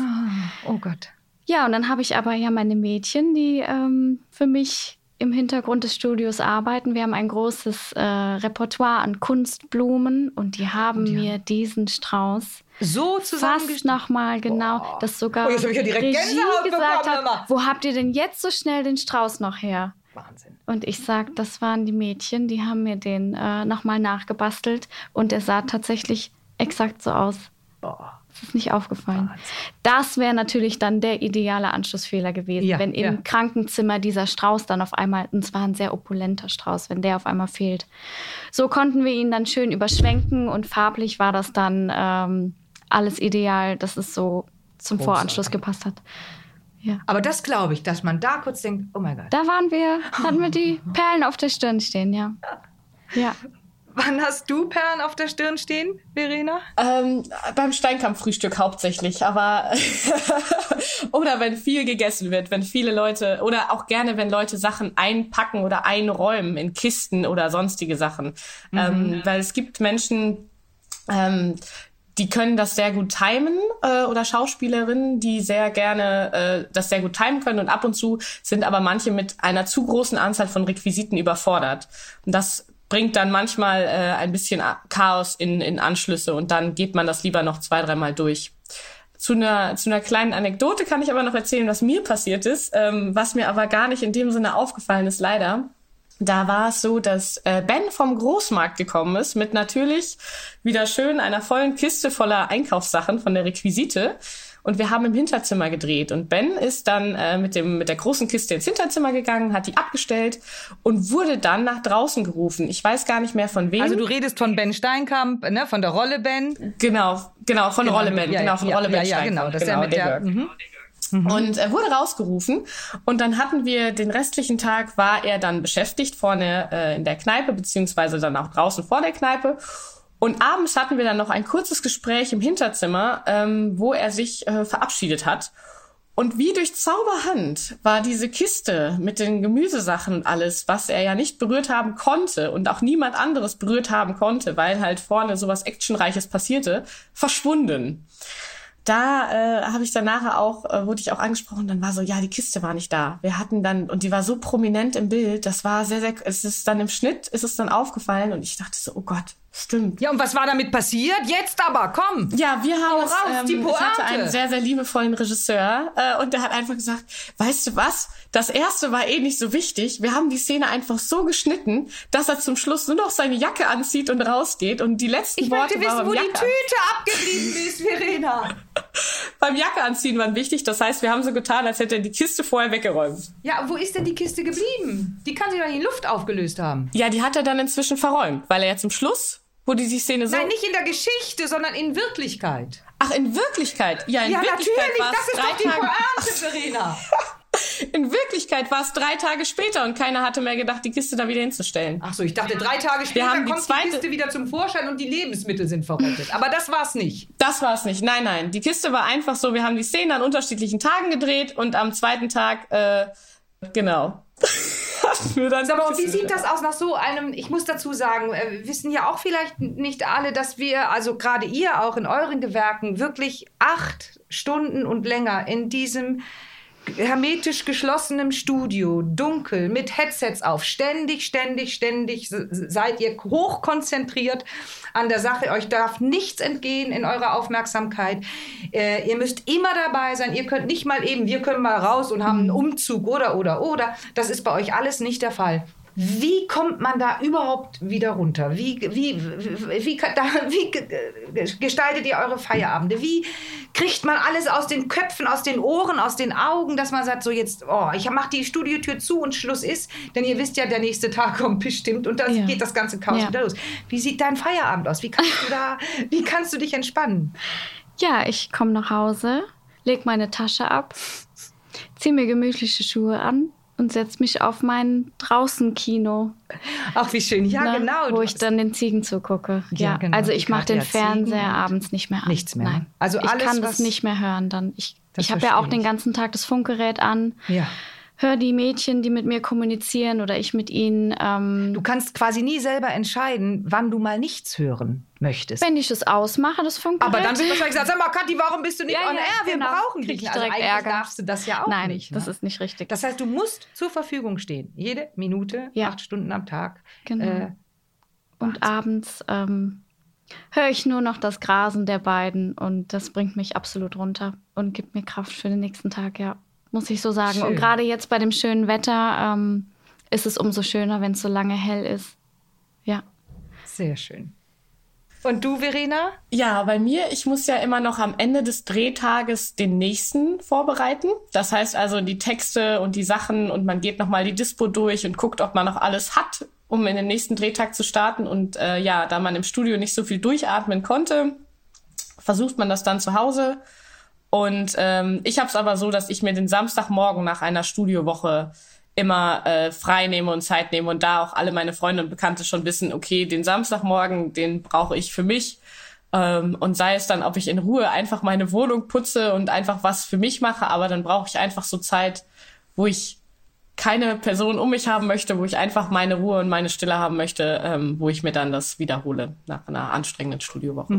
Oh Gott. Ja, und dann habe ich aber ja meine Mädchen, die ähm, für mich im Hintergrund des Studios arbeiten. Wir haben ein großes äh, Repertoire an Kunstblumen und die haben mir diesen Strauß So fast nochmal genau, das sogar Oh, jetzt ich ja direkt Regie Gänsehaut gesagt bekommen, hat, wo habt ihr denn jetzt so schnell den Strauß noch her? Wahnsinn. Und ich sag, das waren die Mädchen, die haben mir den äh, nochmal nachgebastelt und der sah tatsächlich exakt so aus. Boah. Das ist nicht aufgefallen. Das wäre natürlich dann der ideale Anschlussfehler gewesen, Ja, wenn im ja. Krankenzimmer dieser Strauß dann auf einmal, und zwar ein sehr opulenter Strauß, wenn der auf einmal fehlt. So konnten wir ihn dann schön überschwenken und farblich war das dann ähm, alles ideal, dass es so zum Großartig. Voranschluss gepasst hat. Ja. Aber das glaube ich, dass man da kurz denkt, oh mein Gott. Da waren wir, hatten wir die Perlen auf der Stirn stehen, ja. Ja. Wann hast du Perlen auf der Stirn stehen, Verena? Ähm, beim Steinkampffrühstück hauptsächlich, aber oder wenn viel gegessen wird, wenn viele Leute oder auch gerne, wenn Leute Sachen einpacken oder einräumen in Kisten oder sonstige Sachen, ähm, weil es gibt Menschen, ähm, die können das sehr gut timen äh, oder Schauspielerinnen, die sehr gerne äh, das sehr gut timen können und ab und zu sind aber manche mit einer zu großen Anzahl von Requisiten überfordert. Und das bringt dann manchmal äh, ein bisschen Chaos in, in Anschlüsse und dann geht man das lieber noch zwei, dreimal durch. Zu einer, zu einer kleinen Anekdote kann ich aber noch erzählen, was mir passiert ist, ähm, was mir aber gar nicht in dem Sinne aufgefallen ist, leider. Da war es so, dass äh, Ben vom Großmarkt gekommen ist mit natürlich wieder schön einer vollen Kiste voller Einkaufssachen von der Requisite. Und wir haben im Hinterzimmer gedreht. Und Ben ist dann äh, mit, dem, mit der großen Kiste ins Hinterzimmer gegangen, hat die abgestellt und wurde dann nach draußen gerufen. Ich weiß gar nicht mehr von wem. Also du redest von Ben Steinkamp, ne, von der Rolle Ben. genau, genau, von Genau, Rolle Ben. ja, genau, von ja, Rolle Ben. ja, ja, Steinkamp. genau, das ist ja mit der- Dirk. mhm. Und er wurde rausgerufen und dann hatten wir den restlichen Tag war er dann beschäftigt vorne äh, in der Kneipe beziehungsweise dann auch draußen vor der Kneipe und abends hatten wir dann noch ein kurzes Gespräch im Hinterzimmer, ähm, wo er sich äh, verabschiedet hat. Und wie durch Zauberhand war diese Kiste mit den Gemüsesachen und alles, was er ja nicht berührt haben konnte und auch niemand anderes berührt haben konnte, weil halt vorne sowas Actionreiches passierte, verschwunden da äh, habe ich dann nachher auch, äh, wurde ich auch angesprochen, dann war so, ja, die Kiste war nicht da. Wir hatten dann, und die war so prominent im Bild, das war sehr, sehr, es ist dann im Schnitt, ist es dann aufgefallen und ich dachte so, oh Gott, Stimmt. Ja, und was war damit passiert? Jetzt aber, komm! Ja, wir haben raus, ähm, die ich hatte Pointe. einen sehr, sehr liebevollen Regisseur äh, und der hat einfach gesagt, weißt du was, das erste war eh nicht so wichtig. Wir haben die Szene einfach so geschnitten, dass er zum Schluss nur noch seine Jacke anzieht und rausgeht und die letzten Ich Worte möchte wissen, wo beim die Jacke, Tüte abgeblieben ist, Verena. beim Jacke anziehen waren wichtig. Das heißt, wir haben so getan, als hätte er die Kiste vorher weggeräumt. Ja, wo ist denn die Kiste geblieben? Die kann sich doch in Luft aufgelöst haben. Ja, die hat er dann inzwischen verräumt, weil er ja zum Schluss, wo die Szene so... Nein, nicht in der Geschichte, sondern in Wirklichkeit. Ach, in Wirklichkeit? Ja, in ja, Wirklichkeit natürlich, war das es ist drei doch die Tage... Pointe, Verena. In Wirklichkeit war es drei Tage später und keiner hatte mehr gedacht, die Kiste da wieder hinzustellen. Ach so, ich dachte, drei Tage später haben die kommt zweite- die Kiste wieder zum Vorschein und die Lebensmittel sind verrottet. Aber das war's nicht. Das war es nicht. Nein, nein. Die Kiste war einfach so, wir haben die Szene an unterschiedlichen Tagen gedreht und am zweiten Tag, äh, genau. hatten wir dann Aber wie sieht das aus nach so einem, ich muss dazu sagen, äh, wissen ja auch vielleicht nicht alle, dass wir, also gerade ihr auch in euren Gewerken, wirklich acht Stunden und länger in diesem hermetisch geschlossenen Studio, dunkel, mit Headsets auf, ständig, ständig, ständig seid ihr hochkonzentriert an der Sache. Euch darf nichts entgehen in eurer Aufmerksamkeit. Äh, ihr müsst immer dabei sein. Ihr könnt nicht mal eben, wir können mal raus und haben einen Umzug oder, oder, oder. Das ist bei euch alles nicht der Fall. Wie kommt man da überhaupt wieder runter? Wie, wie, wie, wie, da, wie ge- gestaltet ihr eure Feierabende? Wie kriegt man alles aus den Köpfen, aus den Ohren, aus den Augen, dass man sagt, so jetzt, oh, ich mach die Studiotür zu und Schluss ist, denn ihr wisst ja, der nächste Tag kommt bestimmt und dann Ja. geht das ganze Chaos Ja. wieder los. Wie sieht dein Feierabend aus? Wie kannst du da, wie kannst du dich entspannen? Ja, ich komme nach Hause, leg meine Tasche ab, ziehe mir gemütliche Schuhe an und setze mich auf mein Draußenkino, Ach, wie schön. Ja, ne, genau. wo ich dann den Ziegen zugucke. Ja, Ja, genau, also ich mache den Ziegen Fernseher und abends nicht mehr an. nichts mehr, ne? Nein. Also ich alles, kann was- das nicht mehr hören dann. Ich, ich habe ja auch den ich. ganzen Tag das Funkgerät an. Ja. Hör die Mädchen, die mit mir kommunizieren oder ich mit ihnen. Ähm, Du kannst quasi nie selber entscheiden, wann du mal nichts hören möchtest. wenn ich das ausmache, das Funkgerät. Aber dann wird wahrscheinlich gesagt, sag mal, Kathi, warum bist du nicht Ja, on ja, air? Wir genau. brauchen Krieg dich. ich Also direkt eigentlich Ärger. darfst du das ja auch Nein, nicht. das ne? ist nicht richtig. Das heißt, du musst zur Verfügung stehen. Jede Minute, Ja. acht Stunden am Tag. Genau. Äh, Und abends ähm, höre ich nur noch das Grasen der beiden und das bringt mich absolut runter und gibt mir Kraft für den nächsten Tag, ja, muss ich so sagen. Schön. Und gerade jetzt bei dem schönen Wetter ähm, ist es umso schöner, wenn es so lange hell ist. Ja. sehr schön. Und du, Verena? Ja, bei mir, ich muss ja immer noch am Ende des Drehtages den nächsten vorbereiten. Das heißt also die Texte und die Sachen und man geht nochmal die Dispo durch und guckt, ob man noch alles hat, um in den nächsten Drehtag zu starten. Und äh, ja, da man im Studio nicht so viel durchatmen konnte, versucht man das dann zu Hause. Und ähm, ich habe es aber so, dass ich mir den Samstagmorgen nach einer Studiowoche immer äh, frei nehme und Zeit nehme und da auch alle meine Freunde und Bekannte schon wissen, okay, den Samstagmorgen, den brauche ich für mich. Ähm, und sei es dann, ob ich in Ruhe einfach meine Wohnung putze und einfach was für mich mache, aber dann brauche ich einfach so Zeit, wo ich keine Person um mich haben möchte, wo ich einfach meine Ruhe und meine Stille haben möchte, ähm, wo ich mir dann das wiederhole nach einer anstrengenden Studiowoche.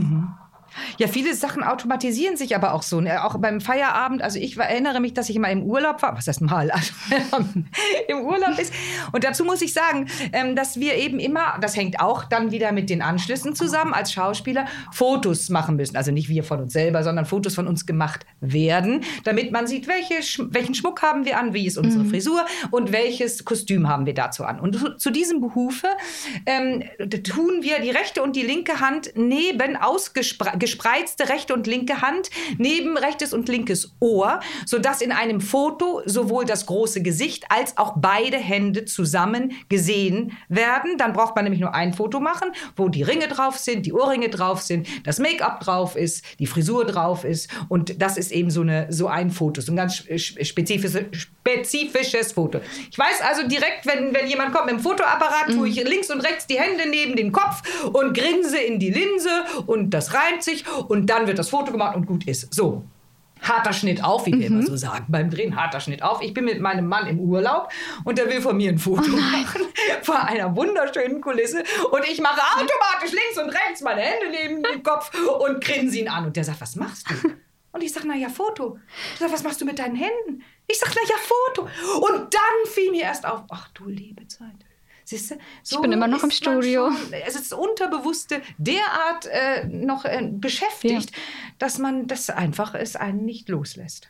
Ja, viele Sachen automatisieren sich aber auch so. Ne? Auch beim Feierabend. Also ich erinnere mich, dass ich mal im Urlaub war. Was heißt mal? Also im Urlaub ist. Und dazu muss ich sagen, ähm, dass wir eben immer, das hängt auch dann wieder mit den Anschlüssen zusammen, als Schauspieler Fotos machen müssen. Also nicht wir von uns selber, sondern Fotos von uns gemacht werden, damit man sieht, welche, welchen Schmuck haben wir an, wie ist unsere Frisur und welches Kostüm haben wir dazu an. Und zu, zu diesem Behufe ähm, tun wir die rechte und die linke Hand neben ausgespreizte rechte und linke Hand, neben rechtes und linkes Ohr, sodass in einem Foto sowohl das große Gesicht als auch beide Hände zusammen gesehen werden. Dann braucht man nämlich nur ein Foto machen, wo die Ringe drauf sind, die Ohrringe drauf sind, das Make-up drauf ist, die Frisur drauf ist. Und das ist eben so, eine, so ein Foto, so ein ganz spezifisches, spezifisches Foto. Ich weiß also direkt, wenn, wenn jemand kommt mit dem Fotoapparat, tue ich links und rechts die Hände neben den Kopf und grinse in die Linse und das reimt sich und dann wird das Foto gemacht und gut ist. So. Harter Schnitt auf, wie wir immer so sagen beim Drehen, harter Schnitt auf. Ich bin mit meinem Mann im Urlaub und der will von mir ein Foto machen vor einer wunderschönen Kulisse und ich mache automatisch links und rechts meine Hände neben dem Kopf und grinse ihn an und der sagt, was machst du? Und ich sage, naja, Foto. Ich sage, was machst du mit deinen Händen? Ich sage, naja, Foto. Und dann fiel mir erst auf, ach du liebe Zeit. Siehst du? So ich bin immer noch im Studio. Schon, es ist das Unterbewusste derart äh, noch äh, beschäftigt, ja. dass man das einfach es einen nicht loslässt.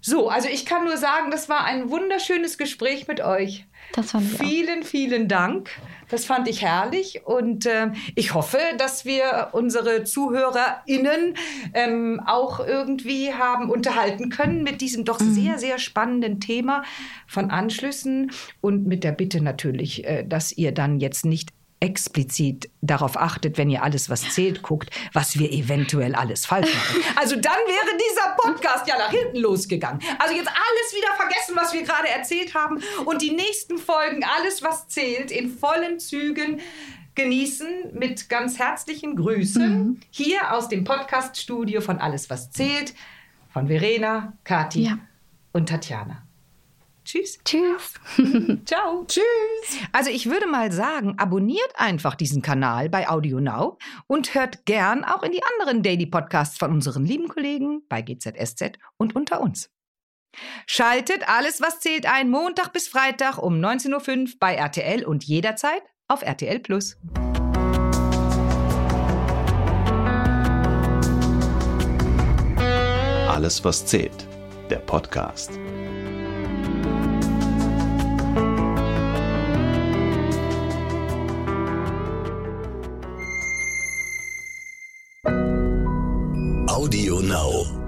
So, also ich kann nur sagen, das war ein wunderschönes Gespräch mit euch. Das fand ich vielen, auch. vielen Dank. Das fand ich herrlich und äh, ich hoffe, dass wir unsere ZuhörerInnen ähm, auch irgendwie haben unterhalten können mit diesem doch mhm. sehr, sehr spannenden Thema von Anschlüssen und mit der Bitte natürlich, äh, dass ihr dann jetzt nicht explizit darauf achtet, wenn ihr alles, was zählt, guckt, was wir eventuell alles falsch machen. Also dann wäre dieser Podcast ja nach hinten losgegangen. Also jetzt alles wieder vergessen, was wir gerade erzählt haben und die nächsten Folgen, alles, was zählt, in vollen Zügen genießen mit ganz herzlichen Grüßen mhm. hier aus dem Podcaststudio von Alles, was zählt, von Verena, Kathi ja. und Tatjana. Tschüss. Tschüss. Ciao. Tschüss. Also ich würde mal sagen, abonniert einfach diesen Kanal bei Audio Now und hört gern auch in die anderen Daily Podcasts von unseren lieben Kollegen bei GZSZ und unter uns. Schaltet alles, was zählt ein, Montag bis Freitag um 19.05 Uhr bei RTL und jederzeit auf RTL Plus. Alles, was zählt. Der Podcast. Audio Now.